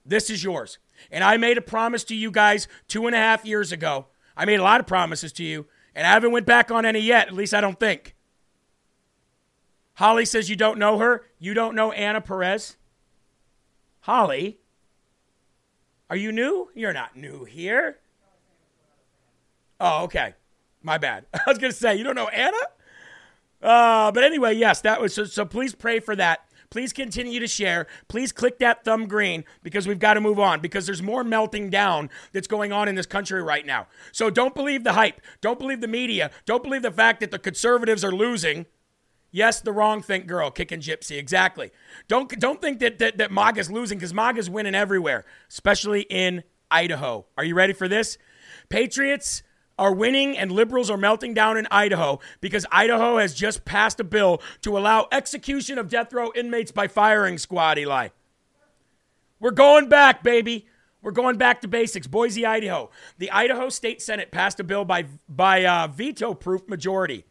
This is yours. And I made a promise to you guys two and a half years ago. I made a lot of promises to you, and I haven't went back on any yet. At least I don't think. Holly says you don't know her. You don't know Anna Perez. Holly, are you new? You're not new here. Oh, okay. My bad. I was going to say, you don't know Anna? Uh, but anyway, yes, that was so, so please pray for that. Please continue to share. Please click that thumb green because we've got to move on because there's more melting down that's going on in this country right now. So don't believe the hype. Don't believe the media. Don't believe the fact that the conservatives are losing. Yes, the wrong think girl kicking gypsy. Exactly. Don't don't think that that, that MAGA's losing because MAGA's winning everywhere, especially in Idaho. Are you ready for this? Patriots are winning and liberals are melting down in Idaho because Idaho has just passed a bill to allow execution of death row inmates by firing squad, Eli. We're going back, baby. We're going back to basics. Boise, Idaho. The Idaho State Senate passed a bill by, by uh, veto proof majority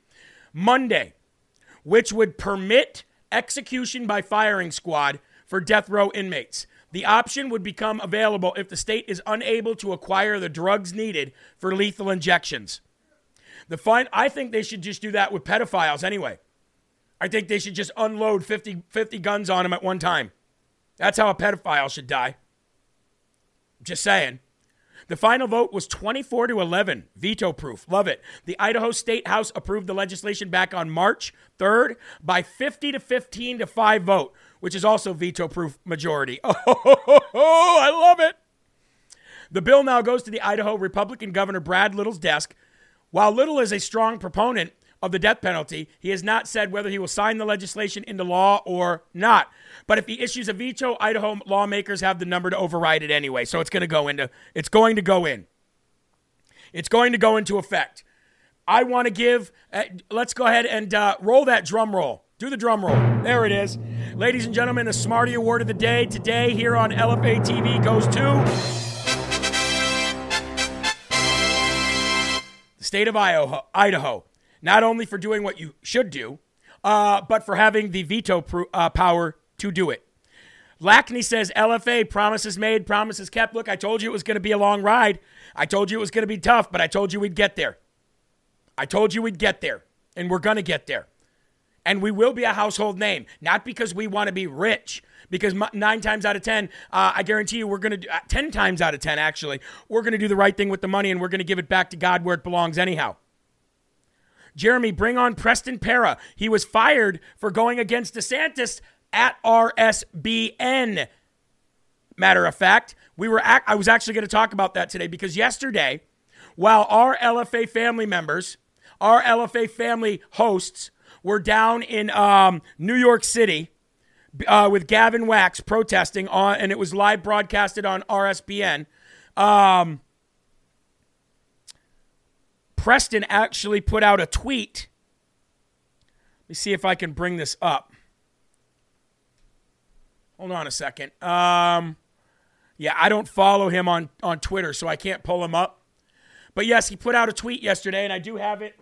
Monday, which would permit execution by firing squad for death row inmates. The option would become available if the state is unable to acquire the drugs needed for lethal injections. The fine, I think they should just do that with pedophiles anyway. I think they should just unload 50, 50 guns on them at one time. That's how a pedophile should die. Just saying. The final vote was 24 to 11, veto proof. Love it. The Idaho State House approved the legislation back on March 3rd by 50 to 15 to 5 vote, which is also veto proof majority. Oh, I love it. The bill now goes to the Idaho Republican Governor Brad Little's desk. While Little is a strong proponent of the death penalty, he has not said whether he will sign the legislation into law or not. But if he issues a veto, Idaho lawmakers have the number to override it anyway. So it's going to go into it's going to go in. It's going to go into effect. I want to give. Uh, let's go ahead and uh, roll that drum roll. Do the drum roll. There it is. Ladies and gentlemen, the Smarty Award of the day today here on LFA TV goes to the state of Idaho. Not only for doing what you should do, uh, but for having the veto uh, power to do it. Lackney says LFA promises made, promises kept. Look, I told you it was going to be a long ride. I told you it was going to be tough, but I told you we'd get there. I told you we'd get there, and we're going to get there and we will be a household name, not because we want to be rich. Because nine times out of 10, uh, I guarantee you, we're going to do, uh, 10 times out of 10, actually, we're going to do the right thing with the money and we're going to give it back to God where it belongs, anyhow. Jeremy, bring on Preston Parra. He was fired for going against DeSantis at RSBN. Matter of fact, we were ac- I was actually going to talk about that today because yesterday, while our LFA family members, our LFA family hosts we're down in um, New York City uh, with Gavin Wax protesting on, and it was live broadcasted on RSBN. Um, Preston actually put out a tweet. Let me see if I can bring this up. Hold on a second. Um, yeah, I don't follow him on, on Twitter, so I can't pull him up. But yes, he put out a tweet yesterday, and I do have it.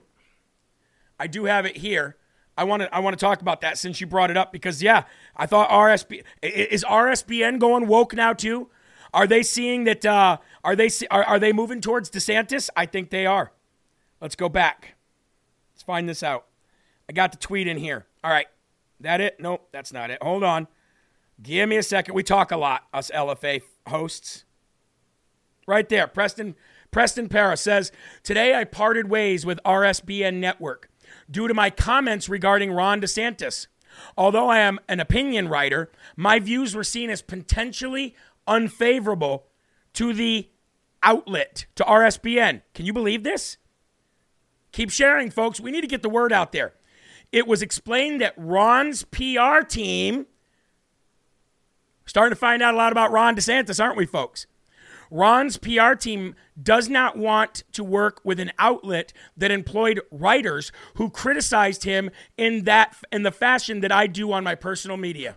I do have it here. I want to I want to talk about that since you brought it up because yeah, I thought RSB is RSBN going woke now too. Are they seeing that? Uh, are they are, are they moving towards DeSantis? I think they are. Let's go back. Let's find this out. I got the tweet in here. All right, that it? Nope, that's not it. Hold on. Give me a second. We talk a lot, us LFA hosts. Right there, Preston Preston Parra says, Today I parted ways with RSBN Network due to my comments regarding Ron DeSantis. Although I am an opinion writer, my views were seen as potentially unfavorable to the outlet, to RSBN. Can you believe this? Keep sharing, folks. We need to get the word out there. It was explained that Ron's PR team, starting to find out a lot about Ron DeSantis, aren't we, folks? Ron's PR team does not want to work with an outlet that employed writers who criticized him in that in the fashion that I do on my personal media.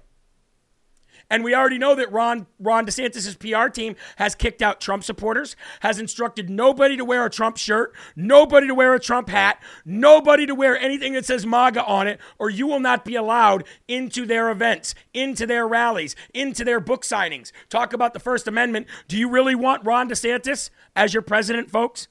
And we already know that Ron Ron DeSantis' PR team has kicked out Trump supporters, has instructed nobody to wear a Trump shirt, nobody to wear a Trump hat, nobody to wear anything that says MAGA on it, or you will not be allowed into their events, into their rallies, into their book signings. Talk about the First Amendment. Do you really want Ron DeSantis as your president, folks?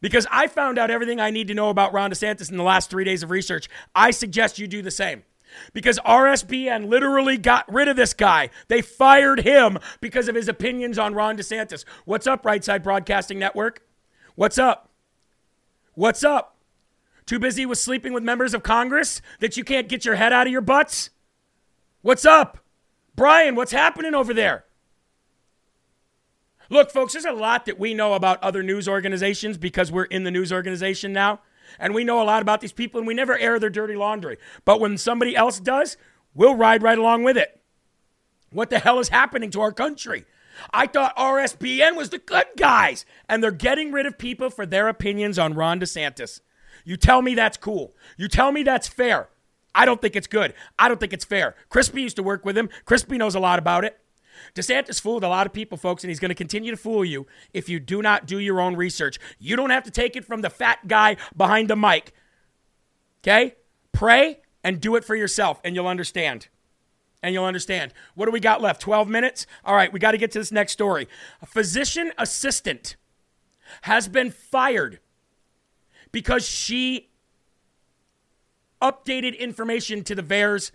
Because I found out everything I need to know about Ron DeSantis in the last three days of research. I suggest you do the same because RSBN literally got rid of this guy. They fired him because of his opinions on Ron DeSantis. What's up, Right Side Broadcasting Network? What's up? What's up? Too busy with sleeping with members of Congress that you can't get your head out of your butts? What's up? Brian, what's happening over there? Look, folks, there's a lot that we know about other news organizations because we're in the news organization now and we know a lot about these people and we never air their dirty laundry. But when somebody else does, we'll ride right along with it. What the hell is happening to our country? I thought RSBN was the good guys, and they're getting rid of people for their opinions on Ron DeSantis. You tell me that's cool. You tell me that's fair. I don't think it's good. I don't think it's fair. Crispy used to work with him. Crispy knows a lot about it. DeSantis fooled a lot of people, folks, and he's going to continue to fool you if you do not do your own research. You don't have to take it from the fat guy behind the mic. Okay? Pray and do it for yourself, and you'll understand. And you'll understand. What do we got left? 12 minutes? All right, we got to get to this next story. A physician assistant has been fired because she updated information to the VAERS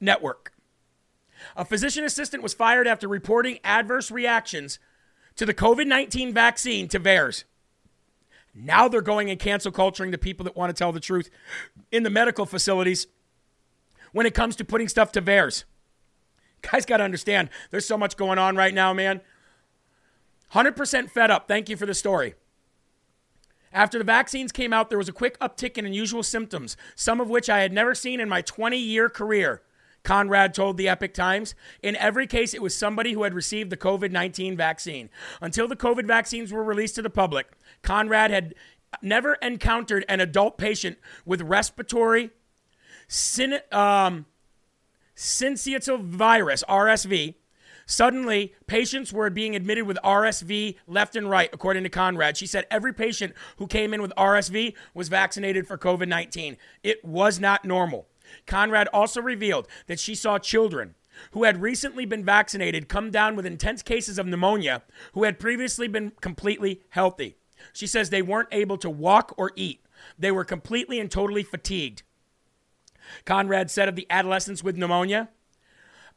network. A physician assistant was fired after reporting adverse reactions to the COVID 19 vaccine to VAERS. Now they're going and cancel culturing the people that want to tell the truth in the medical facilities when it comes to putting stuff to VAERS. Guys, got to understand, there's so much going on right now, man. 100% fed up. Thank you for the story. After the vaccines came out, there was a quick uptick in unusual symptoms, some of which I had never seen in my 20 year career. Conrad told the Epoch Times. In every case, it was somebody who had received the COVID 19 vaccine. Until the COVID vaccines were released to the public, Conrad had never encountered an adult patient with respiratory syn- um, syncytial virus, RSV. Suddenly, patients were being admitted with RSV left and right, according to Conrad. She said every patient who came in with RSV was vaccinated for COVID 19. It was not normal. Conrad also revealed that she saw children who had recently been vaccinated come down with intense cases of pneumonia who had previously been completely healthy. She says they weren't able to walk or eat. They were completely and totally fatigued. Conrad said of the adolescents with pneumonia,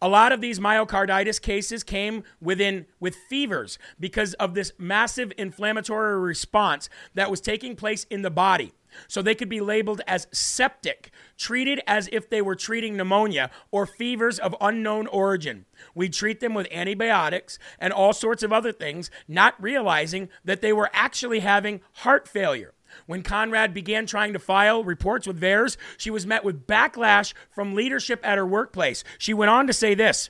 a lot of these myocarditis cases came within with fevers because of this massive inflammatory response that was taking place in the body. So they could be labeled as septic, treated as if they were treating pneumonia or fevers of unknown origin. We treat them with antibiotics and all sorts of other things, not realizing that they were actually having heart failure. When Conrad began trying to file reports with VAERS, she was met with backlash from leadership at her workplace. She went on to say this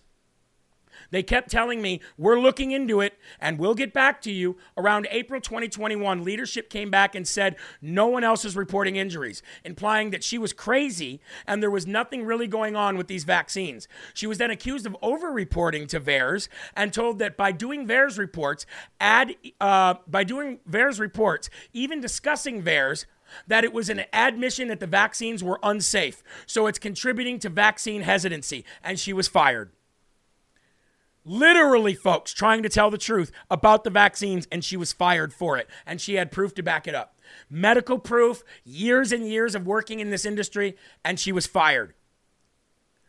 They kept telling me, we're looking into it and we'll get back to you. Around April 2021, leadership came back and said no one else is reporting injuries, implying that she was crazy and there was nothing really going on with these vaccines. She was then accused of over reporting to VAERS and told that by doing VAERS reports, add, uh, by doing VAERS reports, even discussing VAERS, that it was an admission that the vaccines were unsafe. So it's contributing to vaccine hesitancy. And she was fired. Literally, folks, trying to tell the truth about the vaccines, and she was fired for it. And she had proof to back it up. Medical proof, years and years of working in this industry, and she was fired.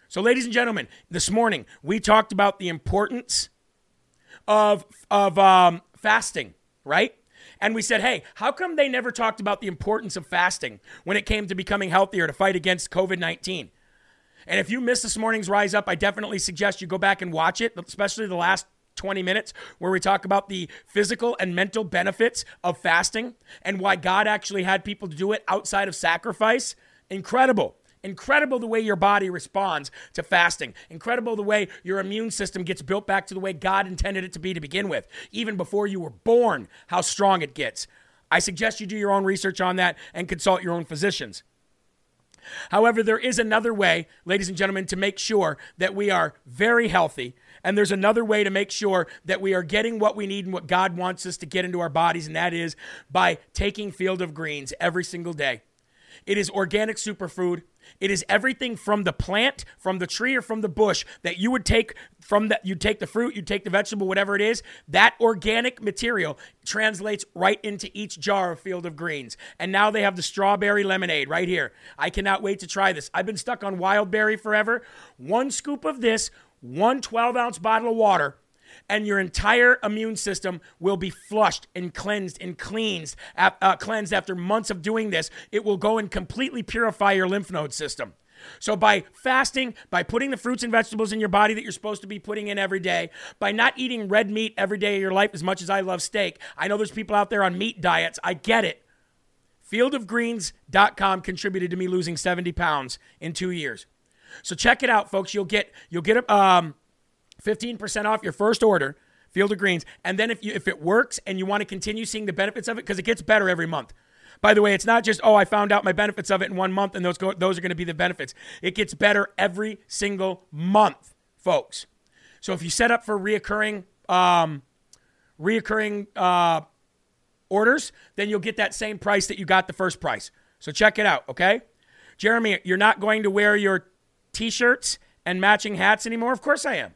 So, ladies and gentlemen, this morning we talked about the importance of, of um, fasting, right? And we said, hey, how come they never talked about the importance of fasting when it came to becoming healthier to fight against COVID 19? And if you missed this morning's Rise Up, I definitely suggest you go back and watch it, especially the last 20 minutes where we talk about the physical and mental benefits of fasting and why God actually had people to do it outside of sacrifice. Incredible. Incredible the way your body responds to fasting. Incredible the way your immune system gets built back to the way God intended it to be to begin with, even before you were born, how strong it gets. I suggest you do your own research on that and consult your own physicians. However, there is another way, ladies and gentlemen, to make sure that we are very healthy. And there's another way to make sure that we are getting what we need and what God wants us to get into our bodies, and that is by taking Field of Greens every single day. It is organic superfood. It is everything from the plant, from the tree, or from the bush that you would take from that. You take the fruit, you take the vegetable, whatever it is. That organic material translates right into each jar of Field of Greens. And now they have the strawberry lemonade right here. I cannot wait to try this. I've been stuck on wild berry forever. One scoop of this, one 12 ounce bottle of water and your entire immune system will be flushed and cleansed and cleansed, uh, cleansed after months of doing this. It will go and completely purify your lymph node system. So, by fasting, by putting the fruits and vegetables in your body that you're supposed to be putting in every day, by not eating red meat every day of your life as much as I love steak, I know there's people out there on meat diets. I get it. Fieldofgreens.com contributed to me losing 70 pounds in two years. So check it out, folks. You'll get you'll get a um, 15% off your first order, Field of Greens. And then if you if it works and you want to continue seeing the benefits of it, because it gets better every month. By the way, it's not just, oh, I found out my benefits of it in one month and those, go, those are going to be the benefits. It gets better every single month, folks. So if you set up for reoccurring, um, reoccurring uh, orders, then you'll get that same price that you got the first price. So check it out, okay? Jeremy, you're not going to wear your t shirts and matching hats anymore? Of course I am.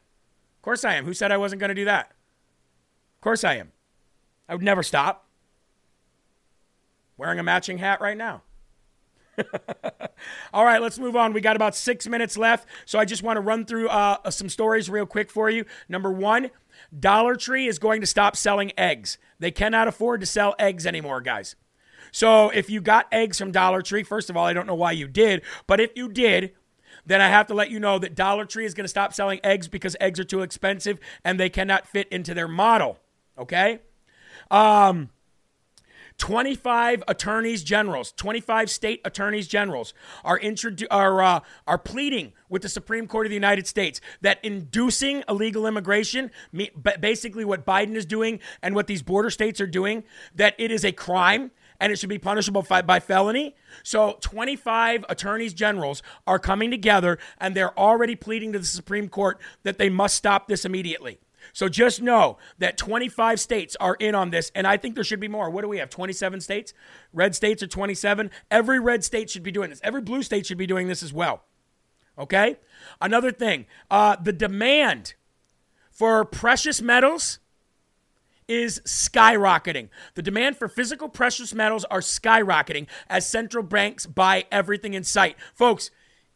Course I am. Who said I wasn't going to do that? Of course I am. I would never stop. Wearing a matching hat right now. All right, let's move on. We got about six minutes left, so I just want to run through uh, some stories real quick for you. Number one, Dollar Tree is going to stop selling eggs. They cannot afford to sell eggs anymore, guys. So if you got eggs from Dollar Tree, first of all, I don't know why you did, but if you did, then I have to let you know that Dollar Tree is going to stop selling eggs because eggs are too expensive and they cannot fit into their model. Okay? Um, 25 attorneys generals, 25 state attorneys generals are introdu- are uh, are pleading with the Supreme Court of the United States that inducing illegal immigration, basically what Biden is doing and what these border states are doing, that it is a crime and it should be punishable by felony. So 25 attorneys generals are coming together and they're already pleading to the Supreme Court that they must stop this immediately. So just know that 25 states are in on this, and I think there should be more. What do we have? 27 states? Red states are 27. Every red state should be doing this. Every blue state should be doing this as well. Okay? Another thing uh, the demand for precious metals is skyrocketing. The demand for physical precious metals are skyrocketing as central banks buy everything in sight. Folks,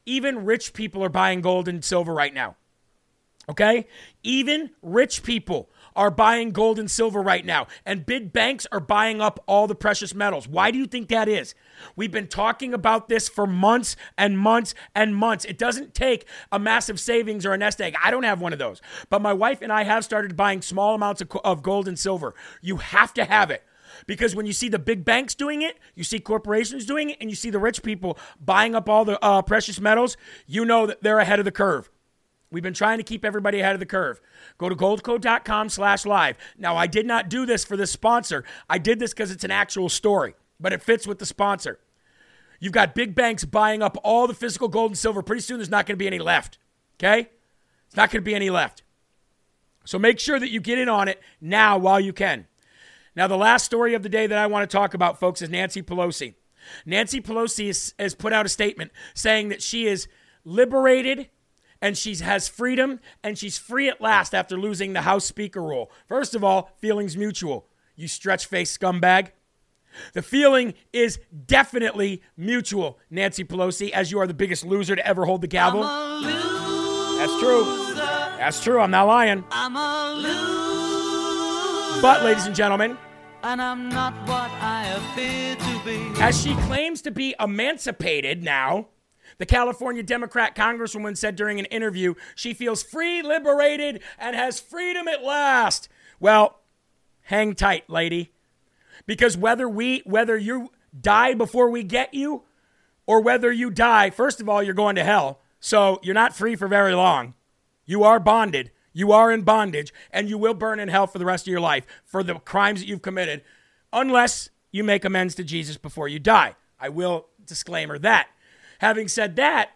even rich people are buying gold and silver right now. Okay? Even rich people are buying gold and silver right now, and big banks are buying up all the precious metals. Why do you think that is? We've been talking about this for months and months and months. It doesn't take a massive savings or a nest egg. I don't have one of those, but my wife and I have started buying small amounts of, of gold and silver. You have to have it. Because when you see the big banks doing it, you see corporations doing it, and you see the rich people buying up all the uh, precious metals, you know that they're ahead of the curve. We've been trying to keep everybody ahead of the curve. Go to goldco.com slash live. Now, I did not do this for this sponsor. I did this because it's an actual story, but it fits with the sponsor. You've got big banks buying up all the physical gold and silver. Pretty soon, there's not going to be any left. Okay? It's not going to be any left. So make sure that you get in on it now while you can. Now, the last story of the day that I want to talk about, folks, is Nancy Pelosi. Nancy Pelosi is, has put out a statement saying that she is liberated and she has freedom and she's free at last after losing the House Speaker role. First of all, feelings mutual. You stretch face scumbag. The feeling is definitely mutual, Nancy Pelosi, as you are the biggest loser to ever hold the gavel. That's true. That's true. I'm not lying. But, ladies and gentlemen, and I'm not what I appear to be. As she claims to be emancipated now, the California Democrat Congresswoman said during an interview she feels free, liberated, and has freedom at last. Well, hang tight, lady. Because whether we whether you die before we get you or whether you die, first of all, you're going to hell. So you're not free for very long. You are bonded. You are in bondage and you will burn in hell for the rest of your life for the crimes that you've committed unless you make amends to Jesus before you die. I will disclaimer that. Having said that,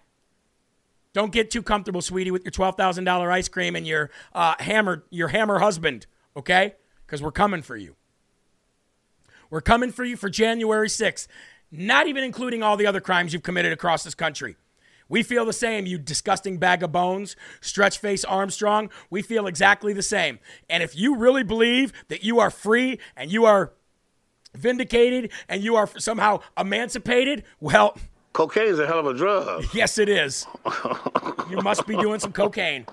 don't get too comfortable, sweetie, with your $12,000 ice cream and your uh, hammer, your hammer husband, okay? Because we're coming for you. We're coming for you for January 6th, not even including all the other crimes you've committed across this country. We feel the same, you disgusting bag of bones, stretch face Armstrong. We feel exactly the same. And if you really believe that you are free and you are vindicated and you are somehow emancipated, well, cocaine is a hell of a drug. Yes, it is. you must be doing some cocaine.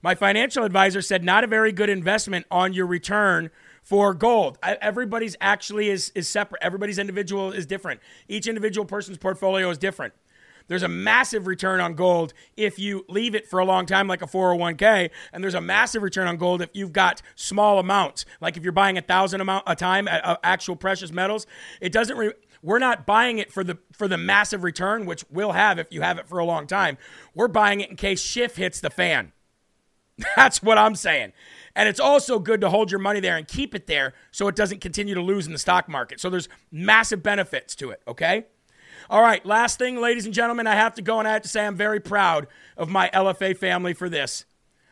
My financial advisor said not a very good investment on your return for gold. Everybody's actually is, is separate. Everybody's individual is different. Each individual person's portfolio is different. There's a massive return on gold if you leave it for a long time, like a 401k, and there's a massive return on gold if you've got small amounts, like if you're buying a thousand amount a time at uh, actual precious metals. It doesn't. Re- we're not buying it for the for the massive return, which we'll have if you have it for a long time. We're buying it in case shift hits the fan. That's what I'm saying. And it's also good to hold your money there and keep it there so it doesn't continue to lose in the stock market. So there's massive benefits to it, okay? All right, last thing, ladies and gentlemen, I have to go and I have to say I'm very proud of my LFA family for this.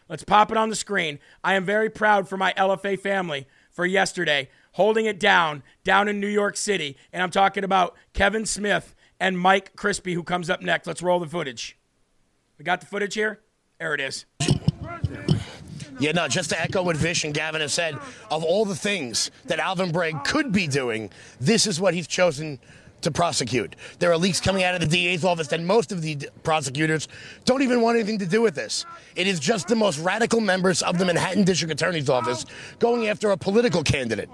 Let's pop it on the screen. I am very proud for my LFA family for yesterday, holding it down, down in New York City. And I'm talking about Kevin Smith and Mike Crispy, who comes up next. Let's roll the footage. We got the footage here? There it is. Yeah, no, just to echo what Vish and Gavin have said, of all the things that Alvin Bragg could be doing, this is what he's chosen to prosecute. There are leaks coming out of the DA's office, and most of the prosecutors don't even want anything to do with this. It is just the most radical members of the Manhattan District Attorney's Office going after a political candidate,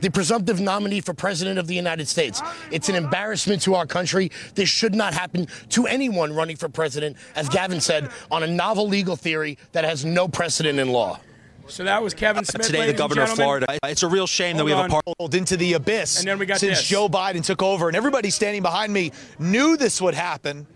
the presumptive nominee for President of the United States. It's an embarrassment to our country. This should not happen to anyone running for president, as Gavin said, on a novel legal theory that has no precedent in law. So that was Kevin Smith. Today, the governor of Florida. It's a real shame Hold that we have on. a part into the abyss. And then we got since this. Joe Biden took over, and everybody standing behind me knew this would happen,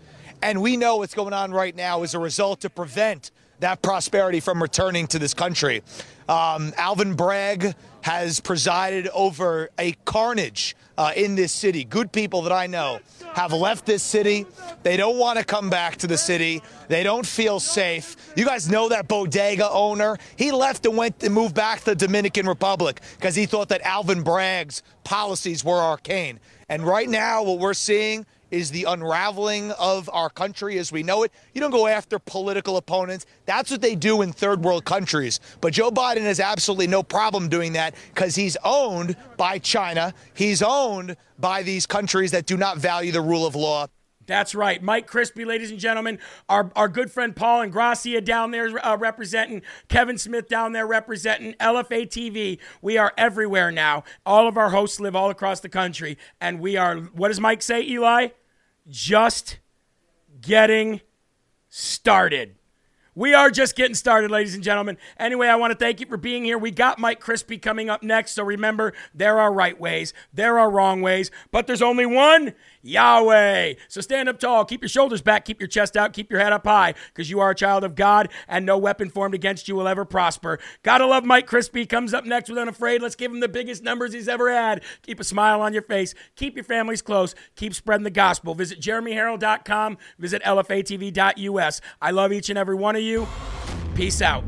and we know what's going on right now as a result to prevent that prosperity from returning to this country. Um, Alvin Bragg has presided over a carnage uh, in this city. Good people that I know have left this city. They don't want to come back to the city. They don't feel safe. You guys know that bodega owner? He left and went and moved back to the Dominican Republic because he thought that Alvin Bragg's policies were arcane. And right now, what we're seeing is the unraveling of our country as we know it. You don't go after political opponents. That's what they do in third world countries. But Joe Biden has absolutely no problem doing that because he's owned by China. He's owned by these countries that do not value the rule of law. That's right. Mike Crispy, ladies and gentlemen. Our, our good friend Paul Ingrassia down there uh, representing. Kevin Smith down there representing. LFA TV. We are everywhere now. All of our hosts live all across the country. And we are, what does Mike say, Eli? Just getting started. We are just getting started, ladies and gentlemen. Anyway, I want to thank you for being here. We got Mike Crispy coming up next. So remember, there are right ways, there are wrong ways, but there's only one Yahweh. So stand up tall, keep your shoulders back, keep your chest out, keep your head up high, because you are a child of God, and no weapon formed against you will ever prosper. Gotta love Mike Crispy. Comes up next with Unafraid. Let's give him the biggest numbers he's ever had. Keep a smile on your face. Keep your families close. Keep spreading the gospel. Visit jeremyherald.com. Visit lfatv.us. I love each and every one of you. Peace out.